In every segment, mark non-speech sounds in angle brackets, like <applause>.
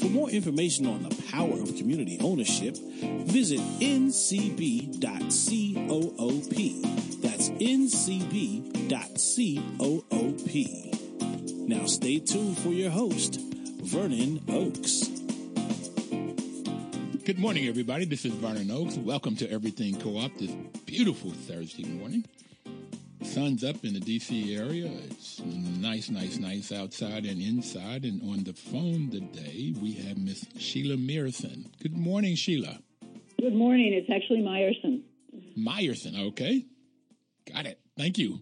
For more information on the power of community ownership, visit ncb.coop. That's ncb.coop. Now stay tuned for your host, Vernon Oakes. Good morning, everybody. This is Vernon Oakes. Welcome to Everything Co-op this beautiful Thursday morning. Sun's up in the D.C. area. It's nice, nice, nice outside and inside. And on the phone today, we have Miss Sheila Mearson. Good morning, Sheila. Good morning. It's actually Meyerson. Meyerson, okay. Got it. Thank you.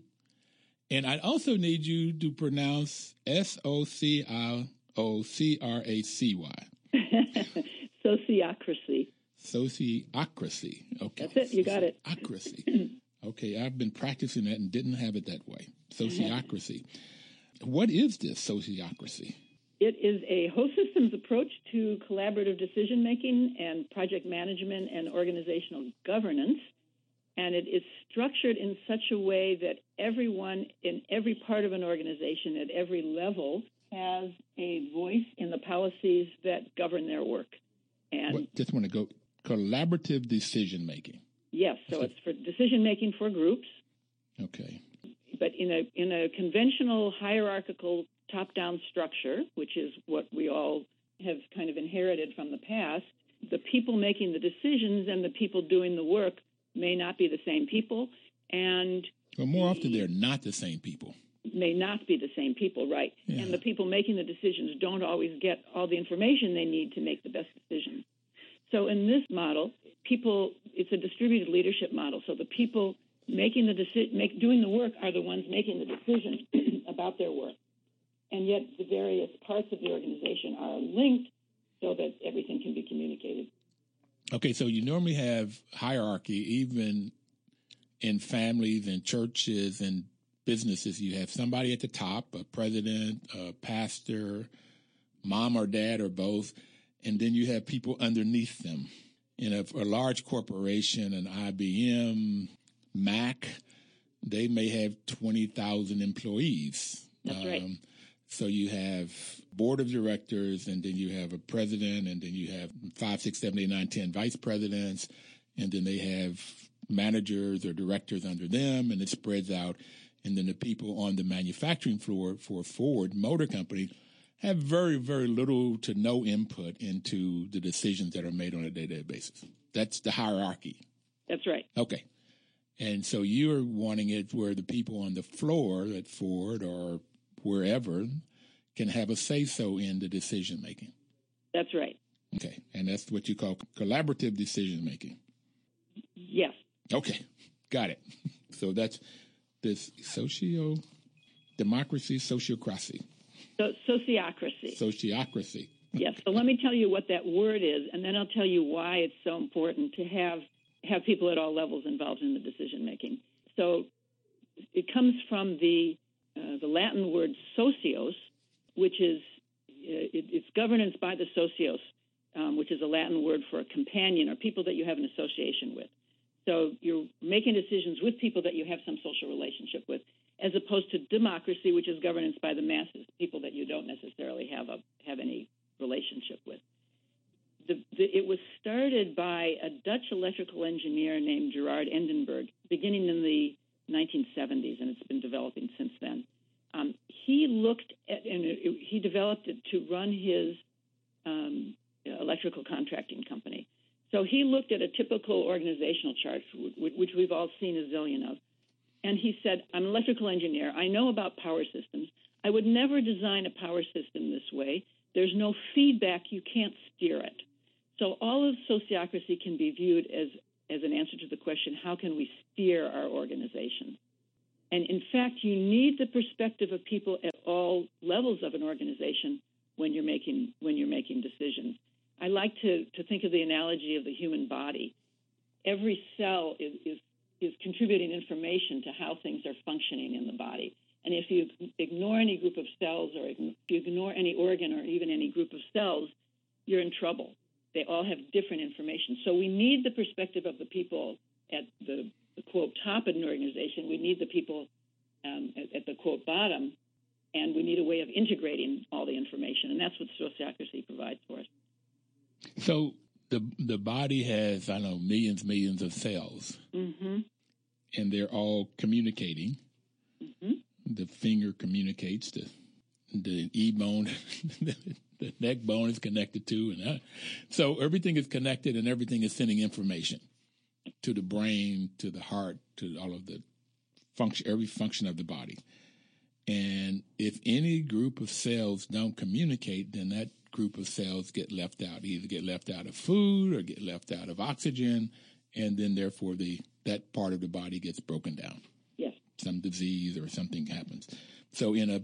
And I also need you to pronounce S O C I O C R A C Y. <laughs> Sociocracy. Sociocracy. Okay. That's it. You got it. Sociocracy. <clears throat> okay. I've been practicing that and didn't have it that way. Sociocracy. what is this sociocracy? It is a host systems approach to collaborative decision making and project management and organizational governance. And it is structured in such a way that everyone in every part of an organization at every level has a voice in the policies that govern their work. And What, just want to go collaborative decision making. Yes, so it's for decision making for groups, Okay. but in a in a conventional hierarchical top-down structure, which is what we all have kind of inherited from the past, the people making the decisions and the people doing the work may not be the same people and Well, more often they're not the same people. may not be the same people, right? Yeah. And the people making the decisions don't always get all the information they need to make the best decisions. So in this model, people it's a distributed leadership model. So the people making the deci- make doing the work are the ones making the decisions <clears throat> about their work. And yet the various parts of the organization are linked so that everything can be communicated. Okay, so you normally have hierarchy, even in families and churches and businesses. You have somebody at the top, a president, a pastor, mom or dad or both, and then you have people underneath them. In a, a large corporation, an IBM, Mac, they may have 20,000 employees. That's right. Um, so you have board of directors, and then you have a president, and then you have five, six, seven, eight, nine, ten vice presidents, and then they have managers or directors under them, and it spreads out. And then the people on the manufacturing floor for Ford Motor Company have very, very little to no input into the decisions that are made on a day-to-day basis. That's the hierarchy. That's right. Okay. And so you're wanting it where the people on the floor at Ford or wherever can have a say so in the decision making. That's right. Okay. And that's what you call collaborative decision making. Yes. Okay. Got it. <laughs> So that's this socio democracy, sociocracy, So sociocracy. sociocracy. <laughs> Yes. So let me tell you what that word is, and then I'll tell you why it's so important to have have people at all levels involved in the decision making. So it comes from the uh, the Latin word socios, which is uh, it, it's governance by the socios, um, which is a Latin word for a companion or people that you have an association with. So you're making decisions with people that you have some social relationship with, as opposed to democracy, which is governance by the masses, people that you don't necessarily have a have any relationship with. The, the, it was started by a Dutch electrical engineer named Gerard Endenburg, beginning in the 1970s, and it's been developing since then. Um, he looked at and it, he developed it to run his um, electrical contracting company. So he looked at a typical organizational chart, which we've all seen a zillion of, and he said, "I'm an electrical engineer. I know about power systems. I would never design a power system this way. There's no feedback. You can't steer it. So all of sociocracy can be viewed as as an answer to the question, how can we steer our organization? And in fact, you need the perspective of people at all levels of an organization when you're making when you're making decisions. I like to, to think of the analogy of the human body. Every cell is, is is contributing information to how things are functioning in the body. And if you ignore any group of cells or if you ignore any organ or even any group of cells, you're in trouble. They all have different information. So we need the perspective of the people at the, the quote top of an organization. We need the people um, at, at the quote bottom, and we need a way of integrating all the information. And that's what sociocracy provides for us. So the the body has I don't know millions millions of cells, Mm-hmm. and they're all communicating. Mm-hmm. The finger communicates. The the e bone, <laughs> the neck bone is connected to, and uh, so everything is connected, and everything is sending information to the brain, to the heart, to all of the function, every function of the body. And if any group of cells don't communicate, then that group of cells get left out, either get left out of food or get left out of oxygen, and then therefore the that part of the body gets broken down. Yes. Some disease or something happens. So in a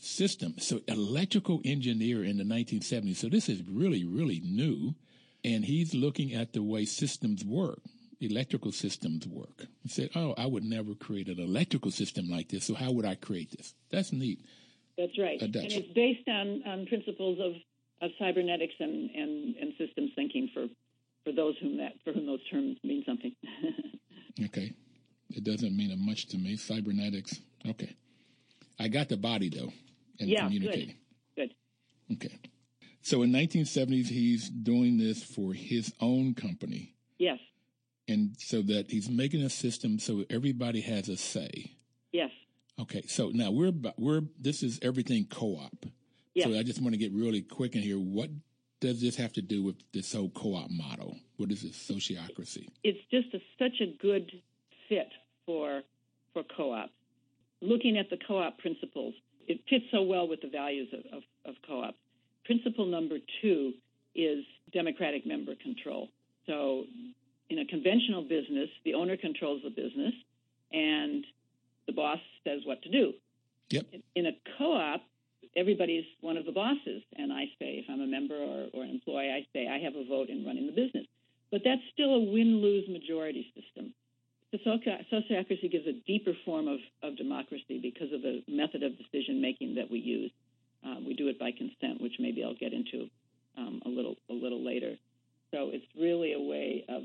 system, so electrical engineer in the 1970s. So this is really, really new, and he's looking at the way systems work electrical systems work. He said, "Oh, I would never create an electrical system like this. So how would I create this? That's neat." That's right, and it's based on, on principles of, of cybernetics and, and, and systems thinking for, for those whom that for whom those terms mean something. <laughs> Okay, it doesn't mean much to me. Cybernetics. Okay, I got the body though, and Yeah, communicating. Good. Okay, so in 1970s, he's doing this for his own company, yes, and so that he's making a system so everybody has a say. yes, Okay, so now we're we're this is everything co-op. Yes. So I just want to get really quick in here. What does this have to do with this whole co-op model? What is this sociocracy? it's just a, such a good fit for for co-ops. Looking at the co-op principles, it fits so well with the values of, of, of co-ops. Principle number two is democratic member control. So, in a conventional business, the owner controls the business, and the boss says what to do. Yep. In a co-op, everybody's one of the bosses, and I say, if I'm a member or, or an employee, I say I have a vote in running the business. But that's still a win-lose majority system. The soci- sociocracy gives a deeper form of, of democracy because of the method of decision making that we use. Uh, we do it by consent, which maybe I'll get into um, a little a little later. So it's really a way of,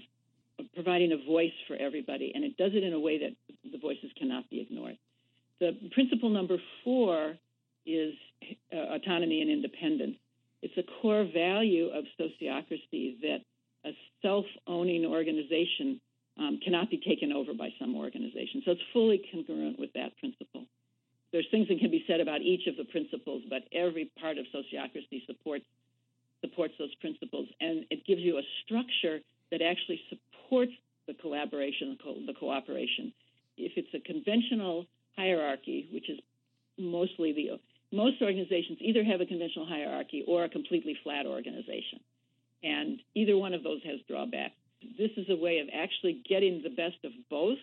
of providing a voice for everybody, and it does it in a way that the voices cannot be ignored. The principle number four is uh, autonomy and independence. It's a core value of sociocracy that a self-owning organization um, cannot be taken over by some organization. So it's fully congruent with that principle. There's things that can be said about each of the principles, but every part of sociocracy supports supports those principles, and it gives you a structure that actually supports the collaboration, the, co- the cooperation. If it's a conventional hierarchy, which is mostly the most organizations either have a conventional hierarchy or a completely flat organization, and either one of those has drawbacks. This is a way of actually getting the best of both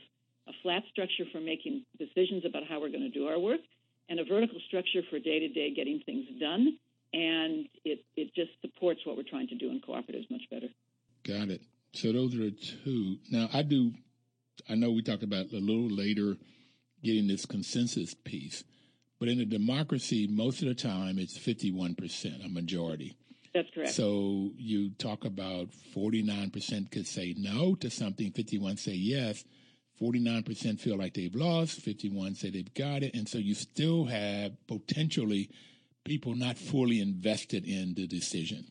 a flat structure for making decisions about how we're going to do our work, and a vertical structure for day to day getting things done. And it, it just supports what we're trying to do in cooperatives much better. Got it. So those are two. Now I do. I know we talked about a little later getting this consensus piece, but in a democracy, most of the time it's fifty-one percent, a majority. That's correct. So you talk about 49% could say no to something, 51 say yes, 49% feel like they've lost, 51 say they've got it, and so you still have potentially people not fully invested in the decision.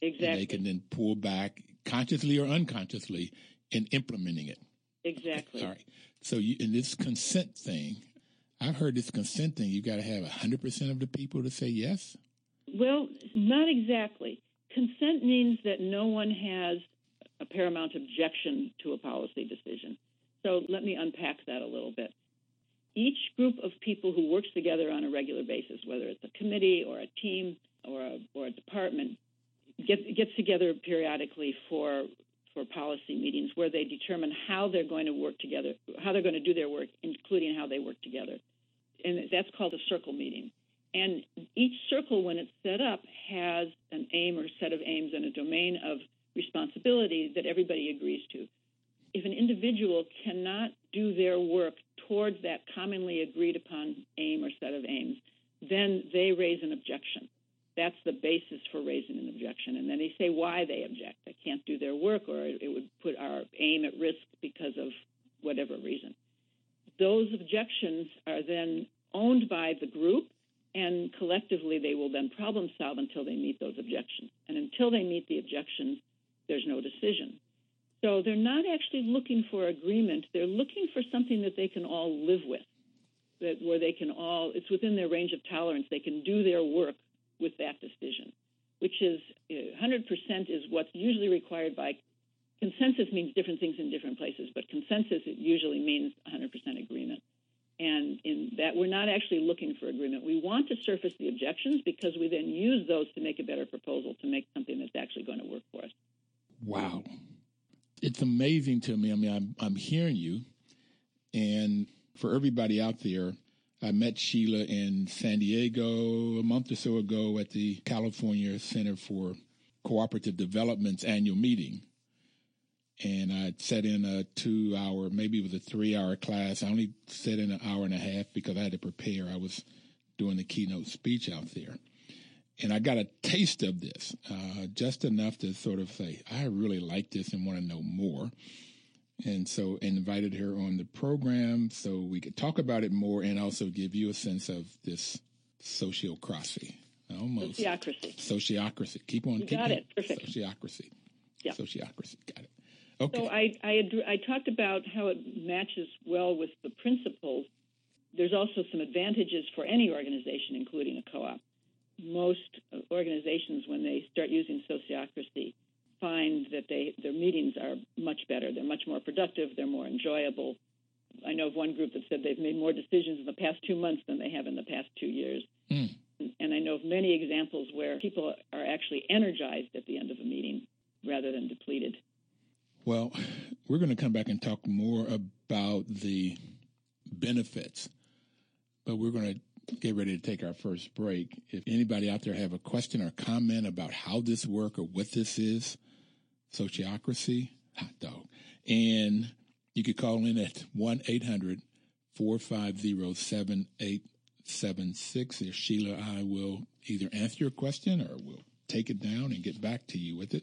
And exactly. they can then pull back consciously or unconsciously in implementing it. exactly. All right. So you, in this consent thing, I've heard this consent thing, You've got to have 100% of the people to say yes. Well, not exactly. Consent means that no one has a paramount objection to a policy decision. So let me unpack that a little bit. Each group of people who works together on a regular basis, whether it's a committee or a team or a, or a department, get, gets together periodically for for policy meetings where they determine how they're going to work together, how they're going to do their work, including how they work together. And that's called a circle meeting. And each circle, when it's set up, has an aim or set of aims and a domain of responsibility that everybody agrees to. if an individual cannot do their work towards that commonly agreed upon aim or set of aims, then they raise an objection. That's the basis for raising an objection. And then they say why they object. They can't do their work or it would put our aim at risk because of whatever reason. Those objections are then owned by the group and collectively they will then problem solve until they meet those objections. And until they meet the objections, there's no decision. So they're not actually looking for agreement. They're looking for something that they can all live with, that where they can all, it's within their range of tolerance. They can do their work with that decision, which is 100% uh, is what's usually required by consensus means different things in different places, but consensus it usually means 100% agreement. And in that, we're not actually looking for agreement. We want to surface the objections because we then use those to make a better proposal to make something that's actually going to work for us. Wow it's amazing to me. I mean, I'm I'm hearing you, and for everybody out there, I met Sheila in San Diego a month or so ago at the California Center for Cooperative Development's annual meeting. And I sat in a two hour, maybe it was a three hour class. I only sat in an hour and a half because I had to prepare. I was doing the keynote speech out there and I got a taste of this, uh, just enough to sort of say, I really like this and want to know more. And so invited her on the program so we could talk about it more and also give you a sense of this sociocracy. Almost. Sociocracy. Sociocracy. Keep on. You keep got on. it. Perfect. Sociocracy. Yeah. Sociocracy. Got it. Okay. So I, I, I talked about how it matches well with the principles. There's also some advantages for any organization, including a co-op most organizations, when they start using sociocracy, find that they their meetings are much better. They're much more productive. They're more enjoyable. I know of one group that said they've made more decisions in the past two months than they have in the past two years. Mm. And I know of many examples where people are actually energized at the end of a meeting rather than depleted. Well, we're going to come back and talk more about the benefits, but we're going to get ready to take our first break. If anybody out there have a question or comment about how this work or what this is, sociocracy, hot dog. And you could call in at 1 800 450 7876. Sheila I will either answer your question or we'll take it down and get back to you with it.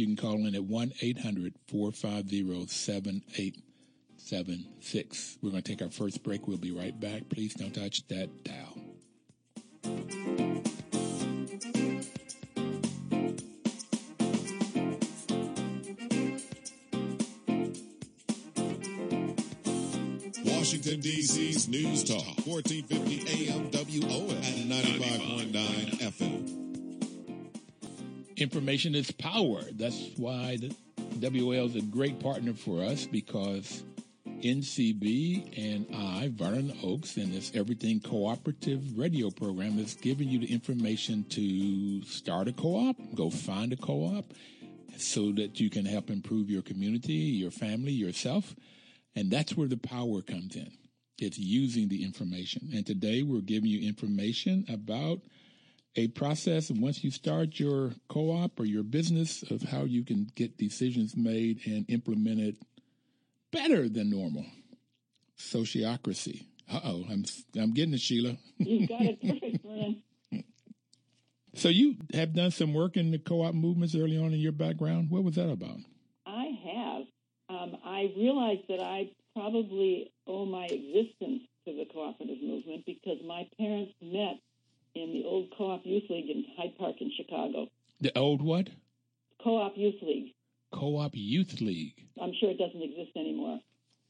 You can call in at 1 800 450 7876. We're going to take our first break. We'll be right back. Please don't touch that dial. Washington, D.C.'s News Talk, 1450 AM WOL and 95.9 FM. Information is power. That's why the WL is a great partner for us because NCB and I, Vernon Oakes, and this Everything Cooperative radio program is giving you the information to start a co-op, go find a co-op so that you can help improve your community, your family, yourself. And that's where the power comes in. It's using the information. And today we're giving you information about a process once you start your co-op or your business of how you can get decisions made and implemented better than normal. Sociocracy. Uh oh, I'm I'm getting it, Sheila. You got it <laughs> perfect. So you have done some work in the co-op movements early on in your background. What was that about? I have. Um, I realized that I probably owe my existence to the cooperative movement because my parents met in the old Co-op Youth League in Hyde Park in Chicago. The old what? Co-op Youth League. Co-op Youth League. I'm sure it doesn't exist anymore,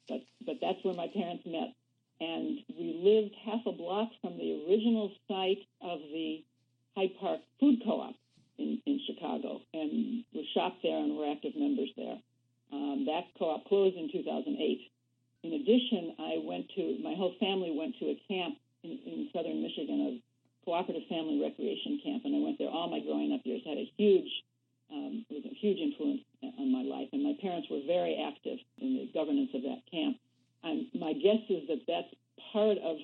but but that's where my parents met, and we lived half a block from the original site of the Hyde Park Food Co-op in, in Chicago, and we shopped there and were active members there. Um, that co-op closed in 2008. In addition, I went to my whole family went to a camp in, in southern Michigan, a cooperative family recreation camp, and I went there all my growing up years. Had a huge um, was a huge influence on my life. And my parents were very active in the governance of that camp. And my guess is that that's part of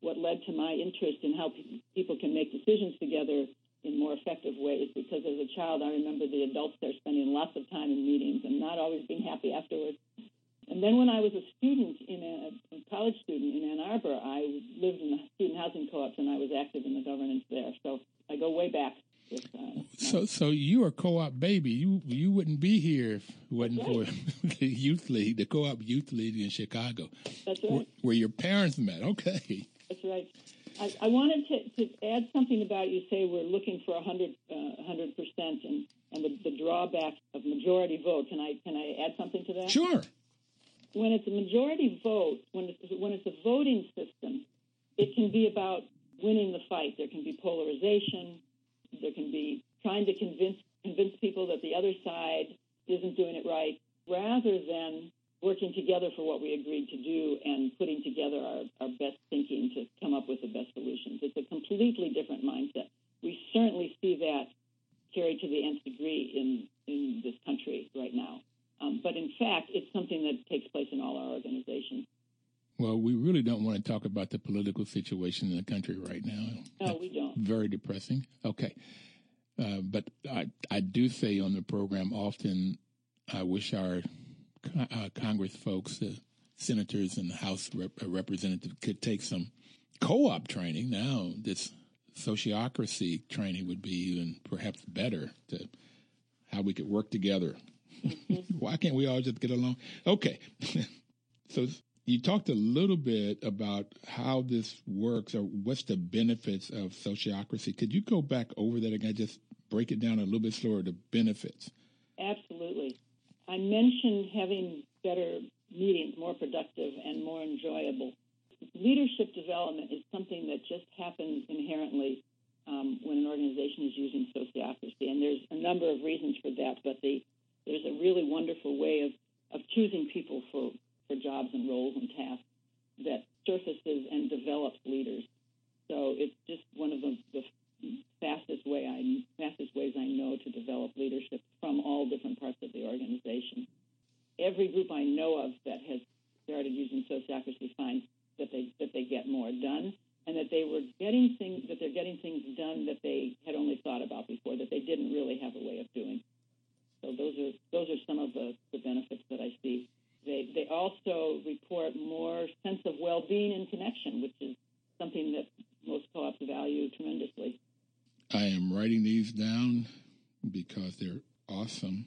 what led to my interest in how pe- people can make decisions together in more effective ways. Because as a child, I remember the adults there spending lots of time in meetings and not always being happy afterwards. And then when I was a student in a, a college student in Ann Arbor, I lived in the student housing co-ops and I was active in the governance there. So I go way back. With, uh, So, so you are co-op baby. You you wouldn't be here if it wasn't That's for <laughs> the youth league, the co-op youth league in Chicago, That's where, right. where your parents met. Okay. That's right. I, I wanted to, to add something about you say we're looking for 100 uh, percent and and the, the drawback of majority vote. Can I can I add something to that? Sure. When it's a majority vote, when it's, when it's a voting system, it can be about winning the fight. There can be polarization. There can be trying to convince convince people that the other side isn't doing it right, rather than working together for what we agreed to do and putting together our, our best thinking to come up with the best solutions. It's a completely different mindset. We certainly see that carried to the nth degree in, in this country right now. Um, but in fact, it's something that takes place in all our organizations. Well, we really don't want to talk about the political situation in the country right now. No, we don't. Very depressing. Okay. Uh, but I, I do say on the program often, I wish our uh, Congress folks, uh, senators and House rep- uh, representatives could take some co-op training. Now, this sociocracy training would be even perhaps better to how we could work together. <laughs> Why can't we all just get along? Okay. <laughs> so you talked a little bit about how this works or what's the benefits of sociocracy. Could you go back over that again? Just break it down a little bit slower, the benefits. Absolutely. I mentioned having better meetings, more productive and more enjoyable. Leadership development is something that just happens inherently um, when an organization is using sociocracy, and there's a number of reasons for that. But the, there's a really wonderful way of, of choosing people for, for jobs and roles and tasks that surfaces and develops leaders. So it's just one of the, the fastest way I fastest ways I know to develop leadership from all different parts of the organization. Every group I know of that has started using sociocracy finds that they that they get more done and that they were getting things that they're getting things done that they had only thought about before that they didn't really have a way of doing. So those are those are some of the, the benefits that I see. They they also report more sense of well being and connection, which is something that most co-ops value tremendously. I am writing these down because they're awesome.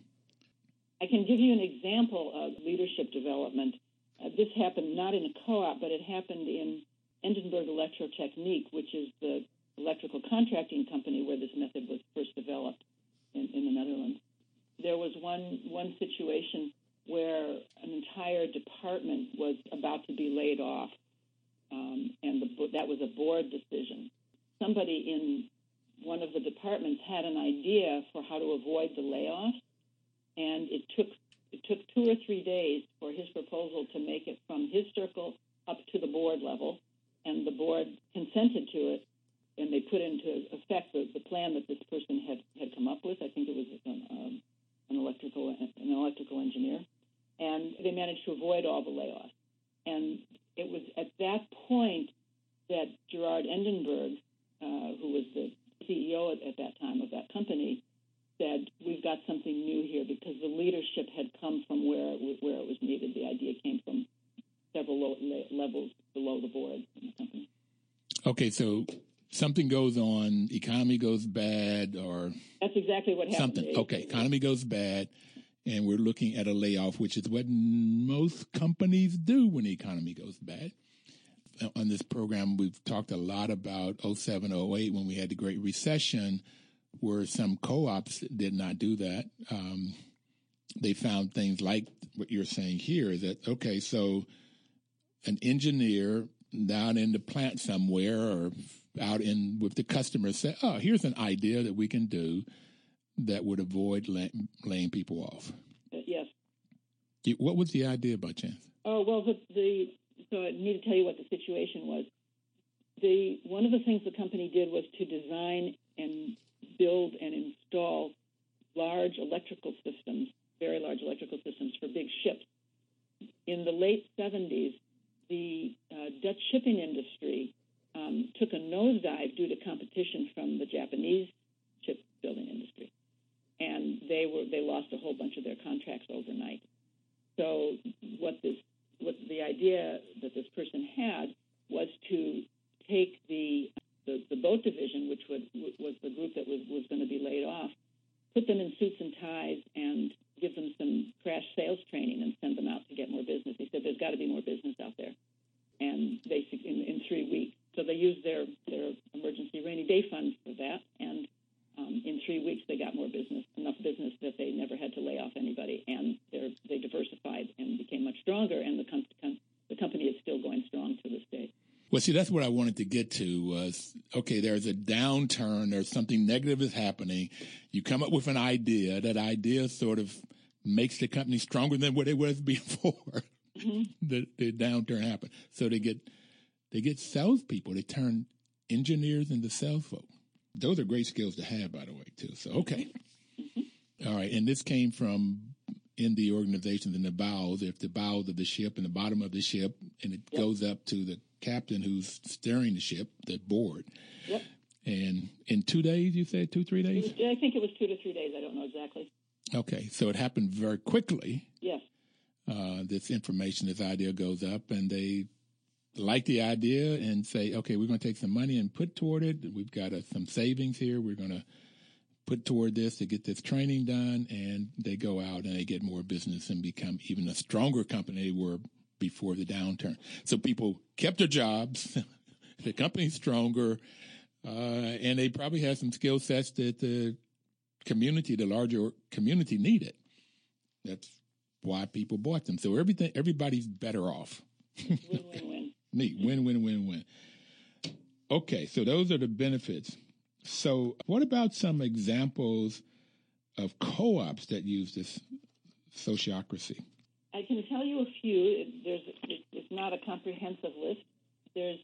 I can give you an example of leadership development. Uh, this happened not in a co-op, but it happened in Endenburg Elektrotechniek, which is the electrical contracting company where this method was first developed in, in the Netherlands. There was one one situation where an entire department was about to be laid off, um, and the, that was a board decision. Somebody in one of the departments had an idea for how to avoid the layoff, and it took it took two or three days for his proposal to make it from his circle up to the board level, and the board consented to it, and they put into effect the, the plan that this person had, had come up with. I think it was um, an electrical engineer, and they managed to avoid all the layoffs. And it was at that point that Gerard Endenburg, uh, who was the CEO at, at that time of that company, said, "We've got something new here because the leadership had come from where it was, where it was needed. The idea came from several low, le- levels below the board in the company." Okay, so something goes on, economy goes bad, or That's exactly what happened. something. Okay, economy goes bad, and we're looking at a layoff, which is what most companies do when the economy goes bad. Uh, On this program, we've talked a lot about 07, 08 when we had the Great Recession, where some co-ops did not do that. Um, they found things like what you're saying here is that okay, so an engineer down in the plant somewhere or out in with the customers say, "Oh, here's an idea that we can do that would avoid lay, laying people off." uh, yes. What was the idea by chance? Oh well, the, the so I need to tell you what the situation was. The one of the things the company did was to design and build and install large electrical systems, very large electrical systems for big ships. In the late 70s, the uh, Dutch shipping industry um, took a nosedive due to competition from the Japanese shipbuilding industry, and they were they lost a whole bunch of their contracts overnight. So what this what the idea that this person had was to take the the, the boat division, which would, was the group that was, was going to be laid off, put them in suits and ties and give them some crash sales training and send them out to get more business. He said there's got to be more business out there, and basically in, in three weeks. So they used their their emergency rainy day fund for that, and um, in three weeks they got more business, enough business that they never had to lay off anybody, and they they diversified and became much stronger, and the com- com- the company is still going strong to this day. Well, see, that's what I wanted to get to was, okay, there's a downturn, there's something negative is happening. You come up with an idea. That idea sort of makes the company stronger than what it was <laughs> before mm-hmm. the, the downturn happened. So they get, they get salespeople. They turn engineers into sales folk. Those are great skills to have, by the way, too. So, okay. <laughs> All right. And this came from in the organizations in the bows, if the bows of the ship and the bottom of the ship, and it yep. goes up to the captain who's steering the ship, the board. Yep. And in two days, you said two, three days? Was, I think it was two to three days. I don't know exactly. Okay, so it happened very quickly. Yes. Uh, this information, this idea goes up, and they like the idea and say, okay, we're going to take some money and put toward it. We've got uh, some savings here. We're going to put toward this to get this training done. And they go out and they get more business and become even a stronger company they were before the downturn. So people kept their jobs, <laughs> the company's stronger, uh, and they probably had some skill sets that the community, the larger community needed. That's why people bought them. So everything, everybody's better off. Win, win, win. Neat. Win, win, win, win. Okay, so those are the benefits. So, what about some examples of co ops that use this sociocracy? I can tell you a few. There's it's not a comprehensive list. There's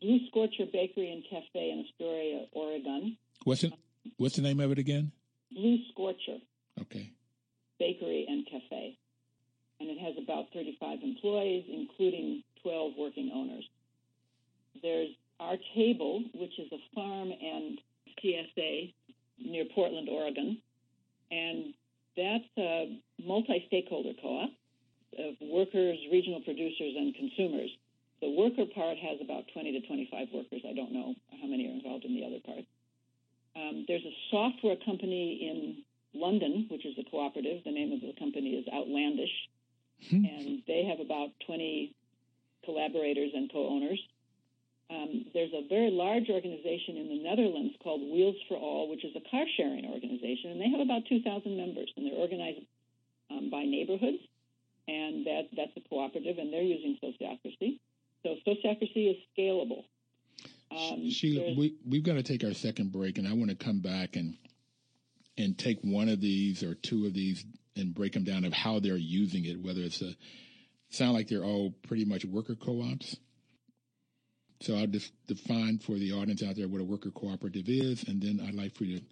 Blue Scorcher Bakery and Cafe in Astoria, Oregon. What's it? What's the name of it again? Blue Scorcher. Okay. Bakery and Cafe, and it has about 35 employees, including 12 working owners. There's Our Table, which is a farm and CSA near Portland, Oregon, and that's a multi-stakeholder co-op of workers, regional producers, and consumers. The worker part has about 20 to 25 workers. I don't know how many are involved in the other part. Um, there's a software company in London, which is a cooperative. The name of the company is Outlandish, hmm. and they have about 20 collaborators and co-owners. Um, there's a very large organization in the Netherlands called Wheels for All, which is a car sharing organization, and they have about 2,000 members, and they're organized um, by neighborhoods and that that's a cooperative, and they're using sociocracy. So sociocracy is scalable. Um, Sheila, we we've got to take our second break, and I want to come back and and take one of these or two of these and break them down of how they're using it. Whether it's a sound like they're all pretty much worker co-ops. So I'll just define for the audience out there what a worker cooperative is, and then I'd like for you to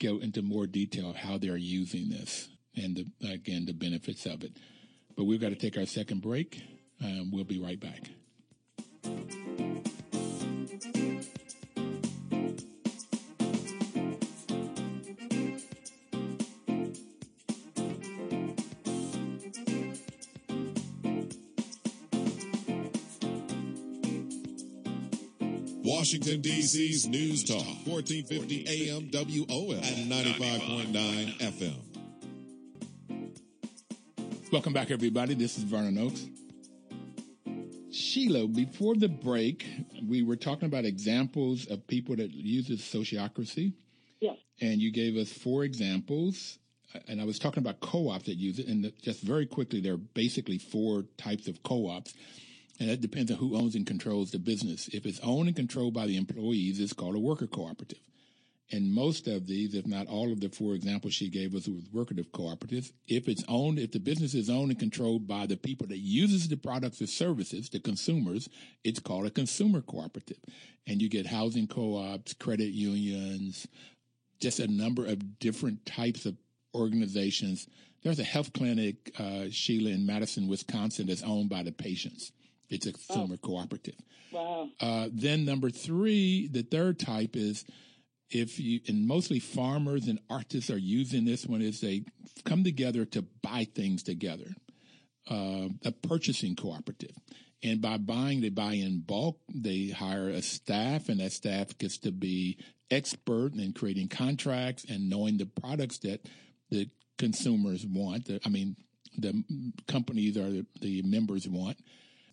go into more detail of how they're using this and the, again the benefits of it. But we've got to take our second break. Um, we'll be right back. Washington, D.C.'s News Talk, 1450 AM WOL and 95.9 FM. Welcome back, everybody. This is Vernon Oakes. Sheila, before the break, we were talking about examples of people that uses sociocracy. Yes. And you gave us four examples. And I was talking about co-ops that use it. And just very quickly, there are basically four types of co-ops. And that depends on who owns and controls the business. If it's owned and controlled by the employees, it's called a worker cooperative. And most of these, if not all of the four examples she gave us with workative cooperatives, if it's owned, if the business is owned and controlled by the people that uses the products or services, the consumers, it's called a consumer cooperative. And you get housing co-ops, credit unions, just a number of different types of organizations. There's a health clinic, uh, Sheila, in Madison, Wisconsin, that's owned by the patients. It's a consumer oh. cooperative. Wow. Uh, then number three, the third type is if you and mostly farmers and artists are using this one is they come together to buy things together uh, a purchasing cooperative. And by buying, they buy in bulk. They hire a staff, and that staff gets to be expert in creating contracts and knowing the products that the consumers want. I mean, the companies or the members want.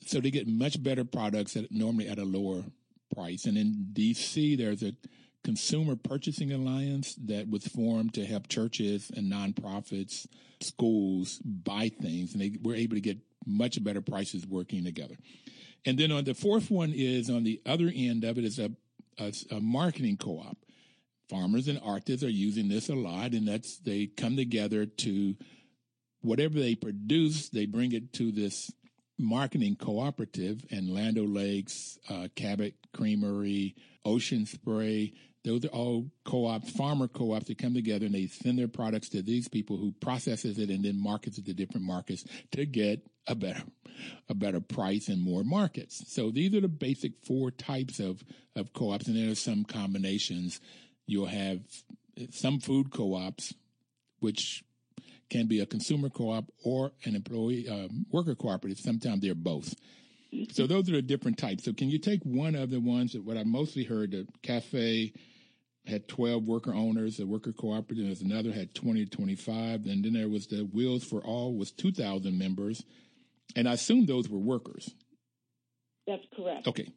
So they get much better products at normally at a lower price. And in DC, there's a consumer purchasing alliance that was formed to help churches and nonprofits, schools buy things, and they were able to get much better prices working together. And then on the fourth one is on the other end of it is a, a, a marketing co-op. Farmers and artists are using this a lot, and that's they come together to whatever they produce, they bring it to this marketing cooperative and Land O'Lakes, uh, Cabot Creamery, Ocean Spray. Those are all co-ops, farmer co-ops that come together and they send their products to these people who processes it and then markets it to different markets to get a better, a better price and more markets. So these are the basic four types of, of co-ops and there are some combinations. You'll have some food co-ops, which can be a consumer co-op or an employee um, worker cooperative. Sometimes they're both. So those are the different types. So can you take one of the ones that what I mostly heard, the cafe had 12 worker owners, the worker cooperative there's another had 20 to 25. And then there was the Wheels for All was 2,000 members. And I assume those were workers. That's correct. Okay.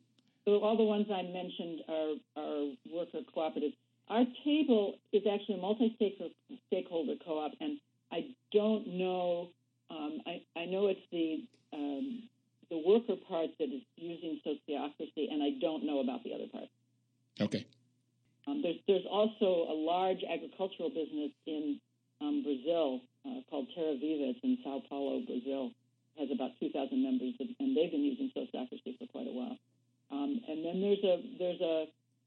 So all the ones I mentioned are, are worker cooperatives. Our table is actually a multi-stakeholder co-op, and I don't know. Um, I, I know it's the um, the worker part that is using sociocracy, and I don't know about the other part. Okay. Um, there's there's also a large agricultural business in um, Brazil uh, called Terra Viva. It's in Sao Paulo, Brazil. It has about 2,000 members, and they've been using sociocracy for quite a while. Um, and then there's a there's a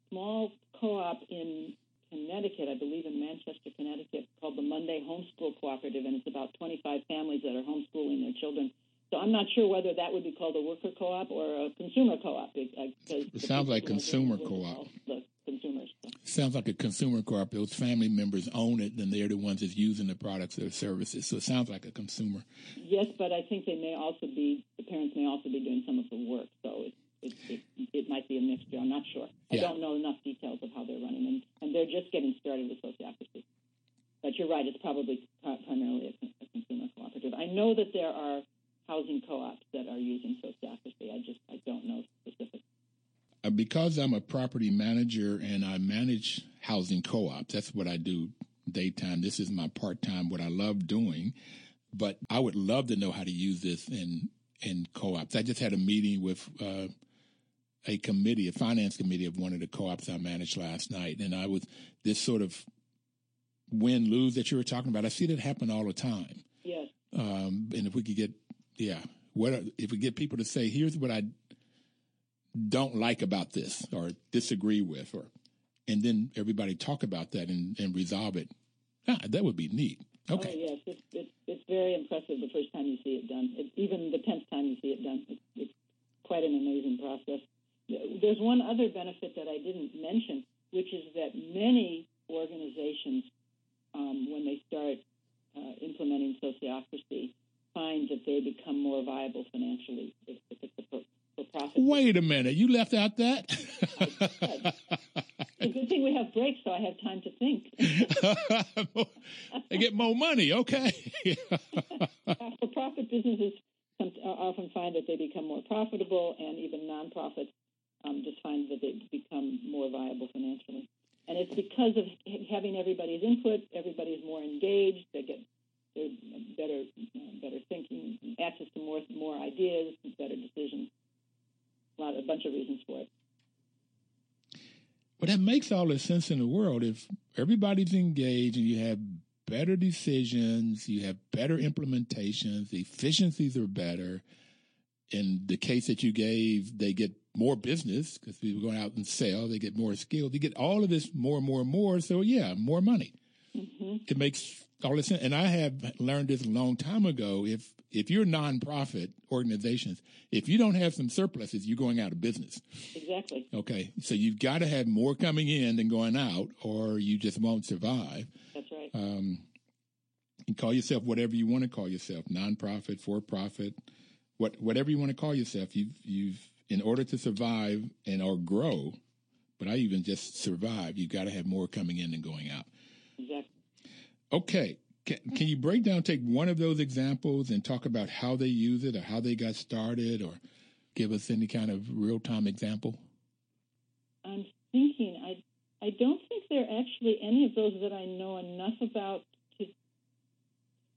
small co-op in Connecticut, I believe in Manchester, Connecticut, called the Monday Homeschool Cooperative, and it's about 25 families that are homeschooling their children. So I'm not sure whether that would be called a worker co-op or a consumer co-op. Because it sounds like consumer co-op. The consumers. Sounds like a consumer co-op. Those family members own it, and they're the ones that's using the products or services. So it sounds like a consumer. Yes, but I think they may also be the parents may also be doing some of the work. So it's it, it, it might be a mixture. I'm not sure. Yeah. I don't know enough details of how they're running, and they're just getting started with sociocracy. But you're right; it's probably primarily a, a consumer cooperative. I know that there are housing co-ops that are using sociocracy. I just I don't know specifics. Uh, because I'm a property manager and I manage housing co-ops, that's what I do daytime. This is my part-time, what I love doing. But I would love to know how to use this in in co-ops. I just had a meeting with uh, a committee, a finance committee of one of the co-ops I managed last night, and I was this sort of win lose that you were talking about. I see that happen all the time. Yes. Um, and if we could get, yeah, what if we get people to say, here's what I don't like about this or disagree with, or and then everybody talk about that and, and resolve it. Ah, that would be neat. Okay. Oh, yes, it's, it's, it's very impressive the first time you see it done. It, even the tenth time you see it done, it's, it's quite an amazing process. There's one other benefit that I didn't mention, which is that many organizations, um, when they start uh, implementing sociocracy, find that they become more viable financially if, if it's a for, profit. Wait a minute, you left out that. <laughs> it's a good thing we have breaks, so I have time to think. <laughs> they get more money, okay. <laughs> for profit businesses often find that they become more profitable, and even nonprofits um, just find that they become more viable financially. And it's because of having everybody's input, everybody's more engaged, they get better, better thinking, access to more more ideas, better decisions. A lot, a bunch of reasons for it. Well, that makes all the sense in the world if everybody's engaged and you have better decisions, you have better implementations, efficiencies are better. In the case that you gave, they get more business because people go out and sell. They get more skilled. They get all of this more and more and more. So yeah, more money. Mm-hmm. It makes all this sense. And I have learned this a long time ago. If if you're nonprofit organizations, if you don't have some surpluses, you're going out of business. Exactly. Okay, so you've got to have more coming in than going out, or you just won't survive. That's right. Um, You call yourself whatever you want to call yourself, nonprofit, for profit, what whatever you want to call yourself. You've you've in order to survive and or grow, but I even just survive. You've got to have more coming in than going out. Exactly. Okay. Can, can you break down, take one of those examples and talk about how they use it or how they got started or give us any kind of real time example? I'm thinking, I, I don't think there are actually any of those that I know enough about to,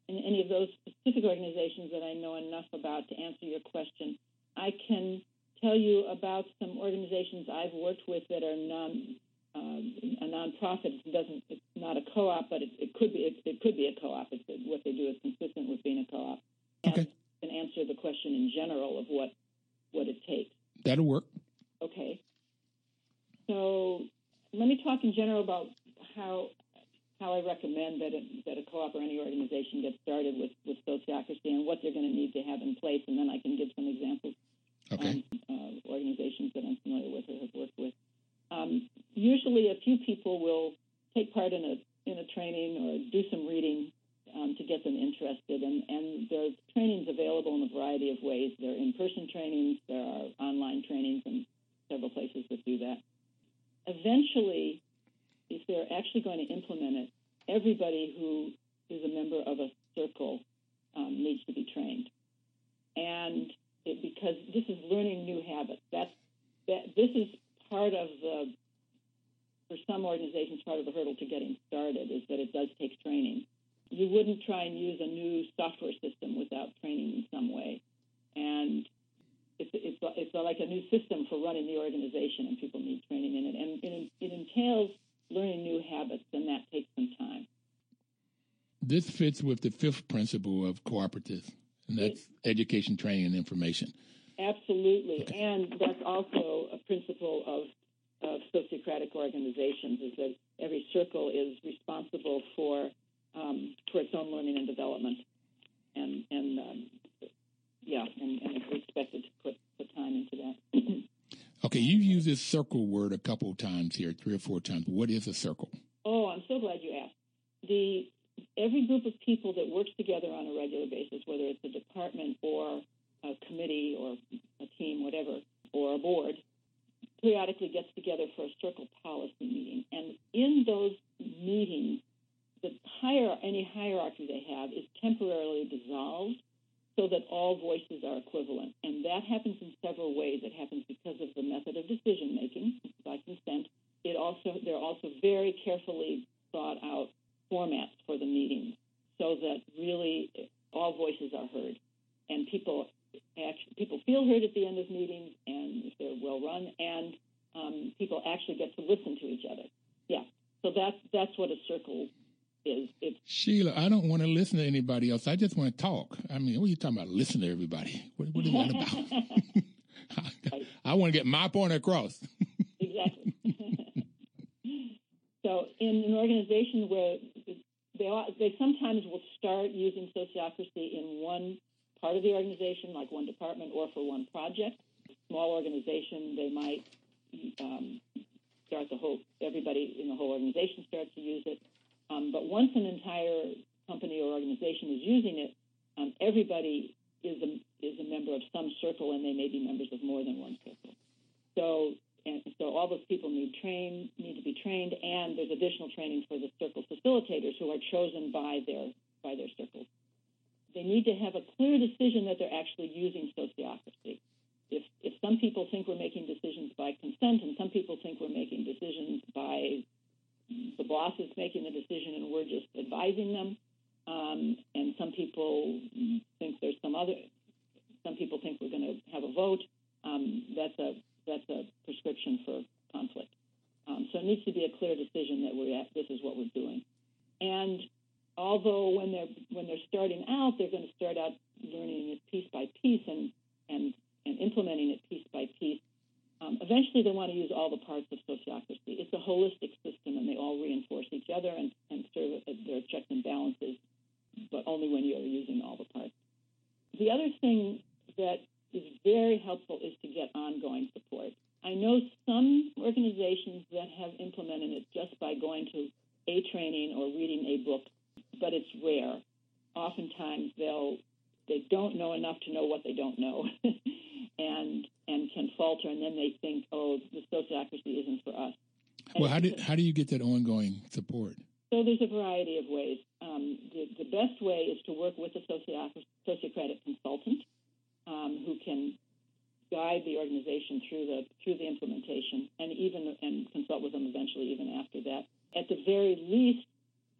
in any of those specific organizations that I know enough about to answer your question. I can tell you about some organizations I've worked with that are non um, a nonprofit. It doesn't. It's not a co-op, but it, it could be. It, it, could be a co-op. It's, what they do is consistent with being a co-op. Okay. And answer the question in general of what what it takes. That'll work. Okay. So let me talk in general about how how I recommend that a, that a co-op or any organization get started with with sociocracy and what they're going to need to have in place, and then I can give some examples Okay. on uh, organizations that I'm familiar with or have worked with. Um, usually, a few people will take part in a in a training or do some reading um, to get them interested, and and there are trainings available in a variety of ways. There are in-person trainings, there are online trainings, and several places that do that. Eventually, if they're actually going to implement it, everybody who is a member of a circle um, needs to be trained, and it, because this is learning new habits. That's that. This is part of the for some organizations part of the hurdle to getting started is that it does take training. You wouldn't try and use a new software system without training in some way, and it's it's it's like a new system for running the organization, and people need training in it, and it, it entails learning new habits, and that takes some time. This fits with the fifth principle of cooperative, and that's education, training, and information. Absolutely, and that's also a principle of, of sociocratic organizations is that every circle is responsible for um, for its own learning and development, and and um, yeah, and, and it's expected to put put time into that. <clears throat> Okay, you've used this circle word a couple of times here, three or four times. What is a circle? Oh, I'm so glad you asked. The every group of people that works together on a regular basis, whether it's a department or a committee or a team, whatever, or a board, periodically gets together for a circle policy meeting. And in those meetings, the higher any hierarchy they have is temporarily dissolved so that all voices are equivalent. And that happens in several ways. It happens because of the method of decision making by consent. It also there are also very carefully thought out formats for the meetings so that really all voices are heard and people actually, people feel heard at the end of meetings and if they're well run and um, people actually get to listen to each other. Yeah. So that's that's what a circle is. It's Sheila, I don't want to listen to anybody else. I just want to talk. I mean, what are you talking about? Listen to everybody. What, what is that about? <laughs> I, I want to get my point across. exactly. <laughs> so in an organization where they they sometimes will start using sociocracy in one part of the organization, like one department or for one project. Small organization, they might um, start the whole everybody in the whole organization starts to use it. Um, but once an entire company or organization is using it, um, everybody is a is a member of some circle, and they may be members of more than one circle. So and so all those people need train need to be trained, and there's additional training for the circle chosen by their by their circles. They need to have a clear decision that they're actually using sociocracy. If if some people think we're making decisions by consent, and some people think we're making decisions by the boss is making the decision and we're just advising them, um, and some people think there's some other some people think we're going to have a vote. Um, that's a that's a prescription for conflict. Um, so it needs to be a clear decision that we're at, this is what we're doing. And although when they're when they're starting out, they're going to start out learning it piece by piece and and and implementing it piece by piece. Um, eventually, they want to use all the parts of sociocracy. It's a holistic system, and they all reinforce each other and, and serve as their checks and balances, but only when you're using all the parts. The other thing that is very helpful is to get ongoing support. I know some organizations that have implemented it just by going to a training or reading a book, but it's rare. oftentimes they'll they don't know enough to know what they don't know, and and can falter, and then they think, oh, the sociocracy isn't for us. And well, how do you get that ongoing support? So there's a variety of ways. Um, the, the best way is to work with a sociocratic consultant um, who can guide the organization through the through the implementation, and even and consult with them eventually, even after that. At the very least,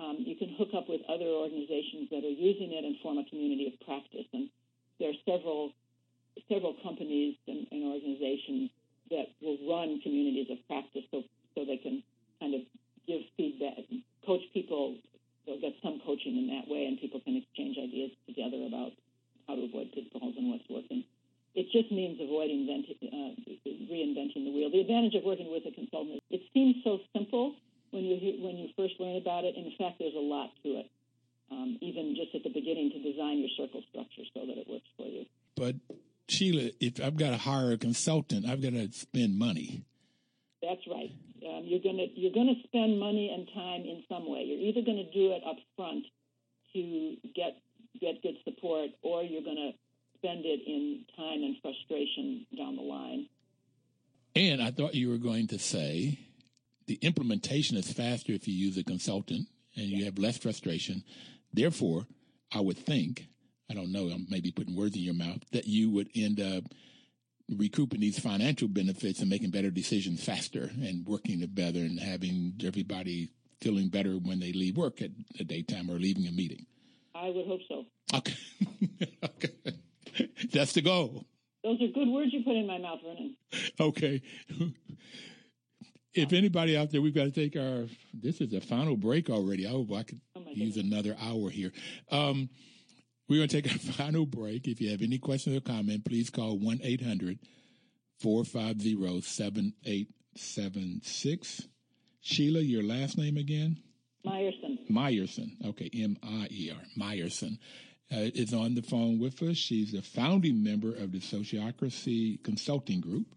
um, you can hook up with other organizations that are using it and form a community of practice. And there are several several companies and, and organizations that will run communities of practice, so so they can feedback, coach people. They'll get some coaching in that way, and people can exchange ideas together about how to avoid pitfalls and what's working. It just means avoiding uh, reinventing the wheel. The advantage of working with a consultant is it seems so simple when you when you first learn about it. In fact, there's a lot to it, um, even just at the beginning to design your circle structure so that it works for you. But Sheila, if I've got to hire a consultant, I've got to spend money. That's right. Um, you're gonna you're gonna spend money and time in some way. You're either going to do it up front to get get good support, or you're going to spend it in time and frustration down the line. And I thought you were going to say the implementation is faster if you use a consultant and you have less frustration. Therefore, I would think, I don't know, I'm maybe putting words in your mouth, that you would end up recouping these financial benefits and making better decisions faster and working together and having everybody feeling better when they leave work at the daytime or leaving a meeting. I would hope so. Okay. <laughs> okay. That's the goal. Those are good words you put in my mouth, Vernon. Okay if anybody out there, we've got to take our. This is a final break already. I hope I could oh use another hour here. Um, we're going to take a <laughs> final break. If you have any questions or comment, please call 1 800 450 7876. Sheila, your last name again? Mierson. Mierson. Okay, M I E R. Mierson. Uh, is on the phone with us. She's a founding member of the Sociocracy Consulting Group,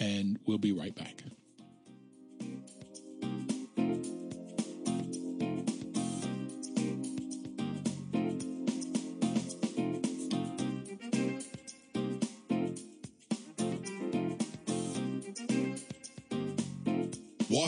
and we'll be right back.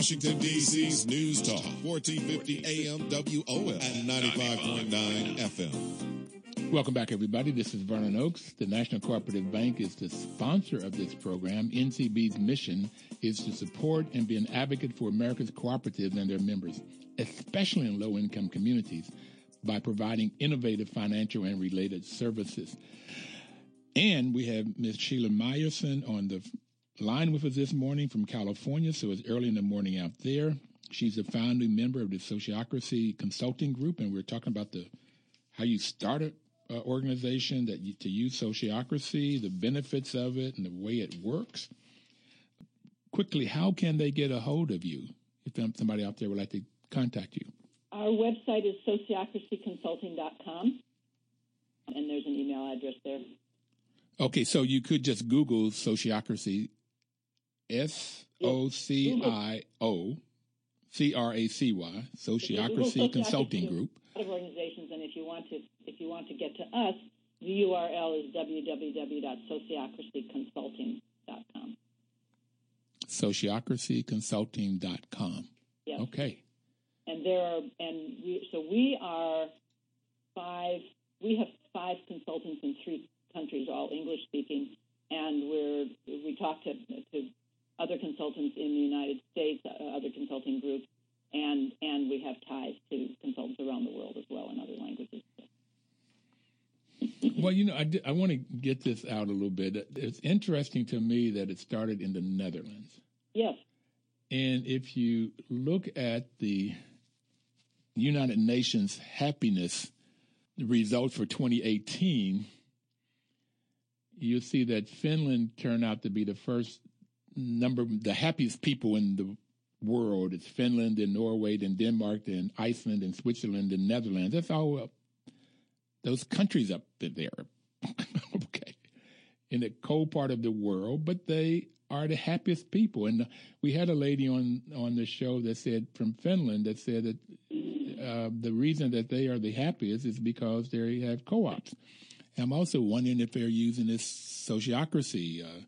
Washington, D.C.'s News Talk, 1450 AM WOL and 95.9 FM. Welcome back, everybody. This is Vernon Oakes. The National Cooperative Bank is the sponsor of this program. NCB's mission is to support and be an advocate for America's cooperatives and their members, especially in low income communities, by providing innovative financial and related services. And we have Ms. Sheila Mierson on the line with us this morning from California, so it's early in the morning out there. She's a founding member of the Sociocracy Consulting Group, and we're talking about the how you started an organization that you, to use sociocracy, the benefits of it, and the way it works. Quickly, how can they get a hold of you if somebody out there would like to contact you? Our website is sociocracyconsulting.com, and there's an email address there. Okay, so you could just Google sociocracy S O C I O C R A C Y, Sociocracy Consulting Group. Of organizations, and if you want to, if you want to get to us, the URL is www.sociocracyconsulting.com. Sociocracyconsulting.com. Yes. Okay. And there are, and we, so we are five. We have five consultants in three countries, all English speaking, and we're we talk to to other consultants in the United States, uh, other consulting groups, and and we have ties to consultants around the world as well in other languages. Well, you know, I, I want to get this out a little bit. It's interesting to me that it started in the Netherlands. Yes. And if you look at the United Nations happiness results for 2018, you'll see that Finland turned out to be the first number, the happiest people in the world. It's Finland and Norway, then Denmark, then Iceland and Switzerland and Netherlands. That's all those countries up there. <laughs> okay. In the cold part of the world, but they are the happiest people. And we had a lady on on the show that said from Finland that said that uh, the reason that they are the happiest is because they have co-ops. I'm also wondering if they're using this sociocracy, uh,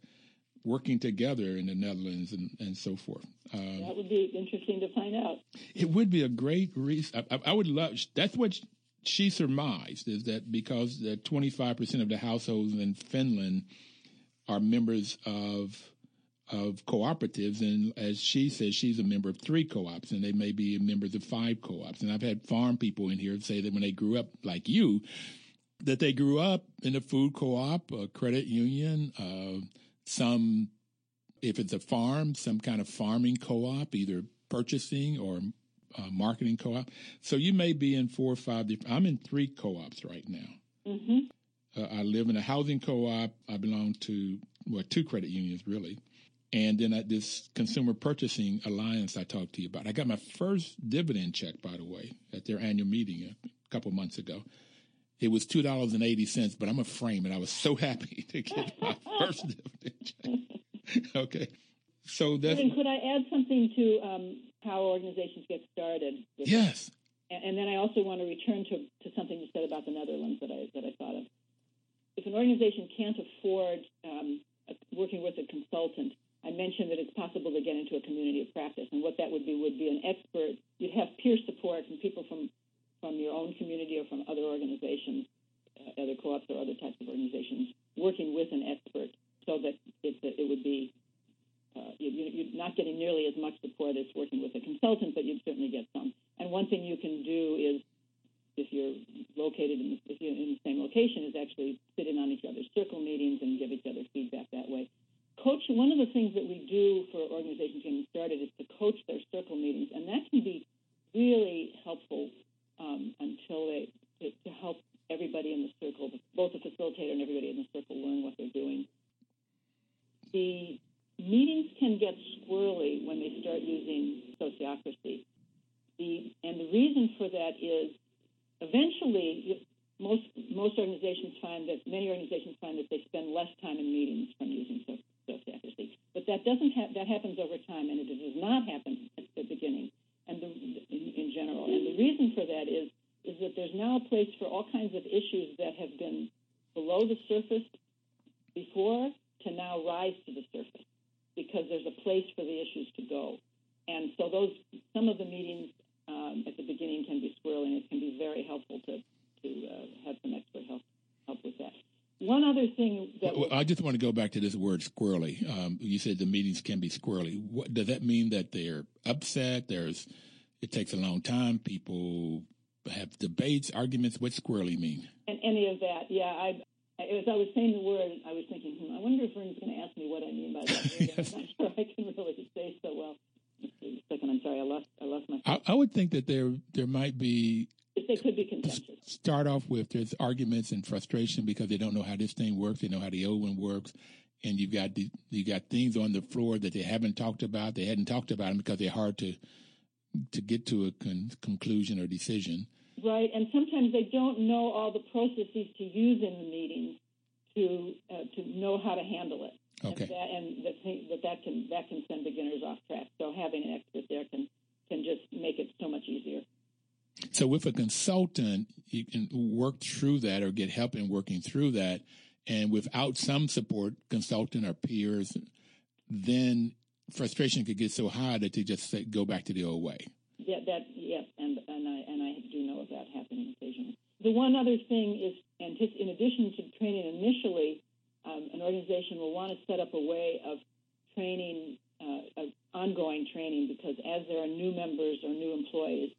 working together in the Netherlands and, and so forth. Um, that would be interesting to find out. It would be a great reason. I, I, would love. That's what she surmised is that because the 25 percent of the households in Finland are members of of cooperatives, and as she says, she's a member of three co-ops, and they may be members of five co-ops. And I've had farm people in here say that when they grew up like you, that they grew up in a food co-op, a credit union, uh, some, if it's a farm, some kind of farming co-op, either purchasing or uh, marketing co-op. So you may be in four or five different. I'm in three co-ops right now. Mm-hmm. Uh, I live in a housing co-op. I belong to well two credit unions really, and then at this consumer purchasing alliance I talked to you about. I got my first dividend check, by the way, at their annual meeting a couple months ago. It was two dollars and eighty cents, but I'm a frame, and I was so happy <laughs> to get my <laughs> first dividend check. okay, so that's. could I add something to um, how organizations get started? Yes. And then I also want to return to, to something you said about the Netherlands that I that I thought of. If an organization can't afford um, working with a consultant, I mentioned that it's possible to get into a community of practice, and what that would be would be an expert. You'd have peer support from people from from your own community or from other organizations, uh, other co-ops or other types of organizations, working with an expert, so that it, it would be uh, you, you're not getting nearly as much support as working with a consultant, but you'd certainly get some. And one thing you can do is, if you're located in, the, if you're in the same location, is actually sit in on each other's circle meetings and give each other feedback that way. Coach. One of the things that we do for organizations getting started is to coach their circle meetings, and that can be really helpful um, until they to, to help everybody in the circle, both the facilitator and everybody in the circle, learn what they're doing. The meetings can get squirrely when they start using sociocracy. The, and the reason for that is eventually most most organizations find that many organizations find that they spend less time in meetings from using sociocracy. But that doesn't ha- that happens over time, and it does not happen at the beginning and the, in, in general. And the reason for that is is that there's now a place for all kinds of issues that have been below the surface before to now rise to the surface because there's a place for the issues to go. And so those some of the meetings um, at the beginning can be and it can be very helpful to to uh, have some expert help help with that. One other thing that well, I just want to go back to this word squirrely. Um, you said the meetings can be squirrely. What, does that mean that they're upset? There's it takes a long time. People have debates, arguments. What squirrely mean? And any of that, yeah. I as I was saying the word, I was thinking, hmm, I wonder if Vern's going to ask me what I mean by that. yes. <laughs> I'm not sure I can really say so well. second, I'm sorry, I lost I lost my. I, I would think that there there might be they could be contentious. Start off with there's arguments and frustration because they don't know how this thing works. They know how the old one works, and you've got the, you got things on the floor that they haven't talked about. They hadn't talked about them because they're hard to to get to a con- conclusion or decision. Right, and sometimes they don't know all the processes to use in the meetings to uh, to know how to handle it. Okay. And that, and that, that that can that can send beginners off track. So having an expert there can can just make it so much easier. So with a consultant, you can work through that or get help in working through that. And without some support, consultant or peers, then frustration could get so high that they just say, go back to the old way. Yeah, that yes, and and I and I do know of that happening occasionally. The one other thing is, and in addition to training initially, um, an organization will want to set up a way of training, uh, of ongoing training, because as there are new members or new employees,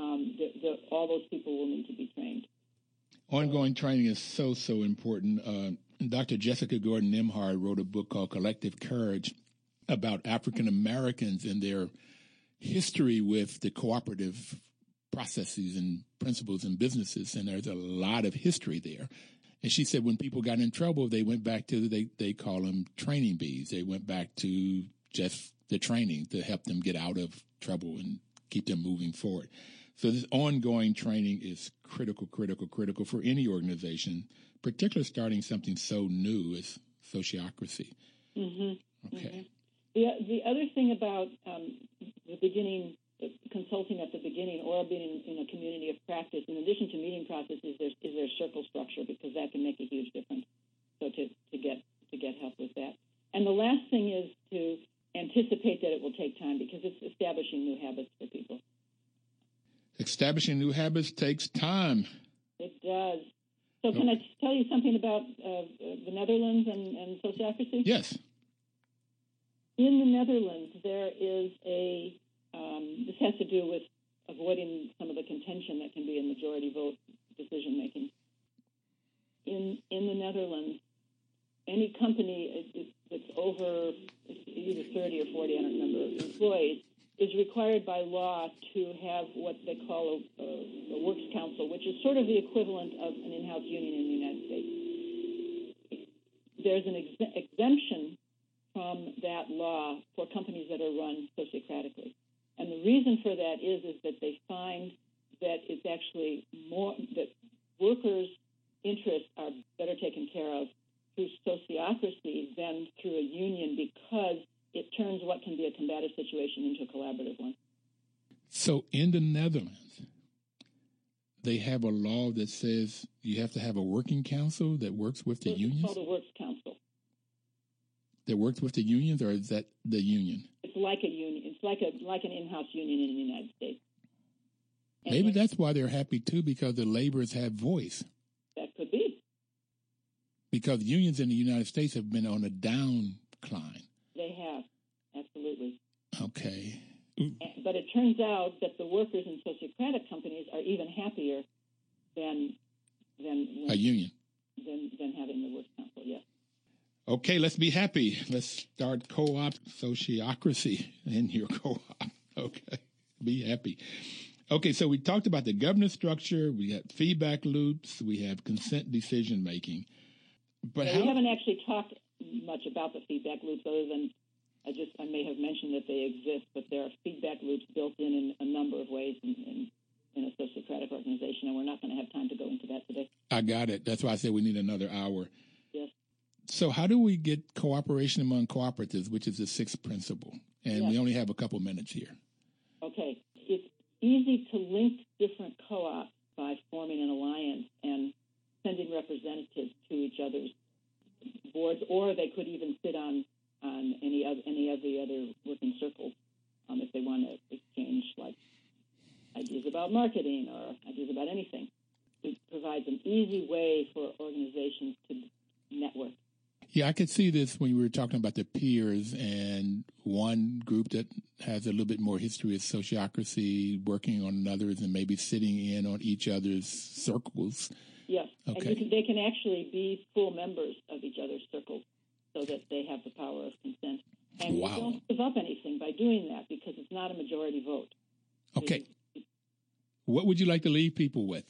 um, the, the, all those people will need to be trained. Ongoing training is so, so important. Uh, Dr. Jessica Gordon Nembhard wrote a book called Collective Courage about African Americans and their history with the cooperative processes and principles and businesses. And there's a lot of history there. And she said when people got in trouble, they went back to, they, they call them training bees. They went back to just the training to help them get out of trouble and keep them moving forward. So this ongoing training is critical, critical, critical for any organization, particularly starting something so new as sociocracy. Mm-hmm. Okay. Mm-hmm. The, the other thing about um, the beginning consulting at the beginning or being in, in, a community of practice, in addition to meeting processes, there's, is there circle structure because that can make a huge difference. So to, to get to get help with that. And the last thing is to anticipate that it will take time because it's establishing new habits for people. Establishing new habits takes time. It does. So, can I tell you something about uh, the Netherlands and, and sociocracy? Yes. In the Netherlands, there is a, um, this has to do with avoiding some of the contention that can be in majority vote decision making. In, in the Netherlands, any company that's over either 30 or 40, I don't remember, employees, is required by law to have what they call a, a, works council, which is sort of the equivalent of an in-house union in the United States. There's an ex- exemption from that law for companies that are run sociocratically, and the reason for that is is that they find that it's actually more that workers' interests are better taken care of through sociocracy than through a union because it turns what can be a combative situation into a collaborative one. So in the Netherlands, they have a law that says you have to have a working council that works with the it's unions. Called a works council. That works with the unions, or is that the union? It's like a union. It's like a like an in-house union in the United States. And Maybe that's why they're happy too, because the laborers have voice. That could be. Because unions in the United States have been on a downcline. Have, absolutely. Okay. But it turns out that the workers in sociocratic companies are even happier than than a union than than having the work council. Yes. Okay, let's be happy. Let's start co-op sociocracy <laughs> in your co-op. <laughs> Okay, be happy. Okay, so we talked about the governance structure. We got feedback loops. We have consent decision making. But yeah, how, we haven't actually talked much about the feedback loops other than I just I may have mentioned that they exist, but there are feedback loops built in in a number of ways in, in, in a sociocratic organization, and we're not going to have time to go into that today. I got it. That's why I said we need another hour. Yes. So, how do we get cooperation among cooperatives, which is the sixth principle? And yes. we only have a couple minutes here. Okay. It's easy to link different co ops by forming an alliance and sending representatives to each other's boards, or they could even sit on any of any of the other working circles um, if they want to exchange like ideas about marketing or ideas about anything. It provides an easy way for organizations to network. Yeah, I could see this when we were talking about the peers and one group that has a little bit more history of sociocracy, working on others and maybe sitting in on each other's circles. Yes, okay. and can, they can actually be full members of each other's circles so that they have the power of wow. you don't give up anything by doing that because it's not a majority vote. Okay. What would you like to leave people with?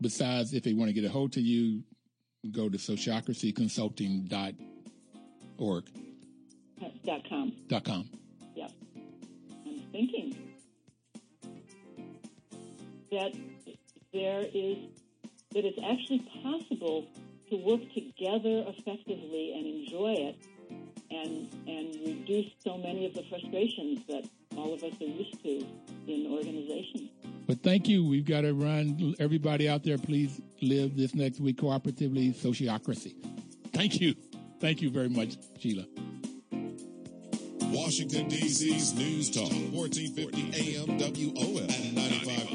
Besides, if they want to get a hold of you, go to sociocracyconsulting.org. Uh, dot com. Dot com. And and reduce so many of the frustrations that all of us are used to in organizations. But thank you. We've got to run. Everybody out there, please live this next week cooperatively, sociocracy. Thank you. Thank you very much, Sheila. Washington, D.C.'s News Talk, 1450 AM WOL and 95.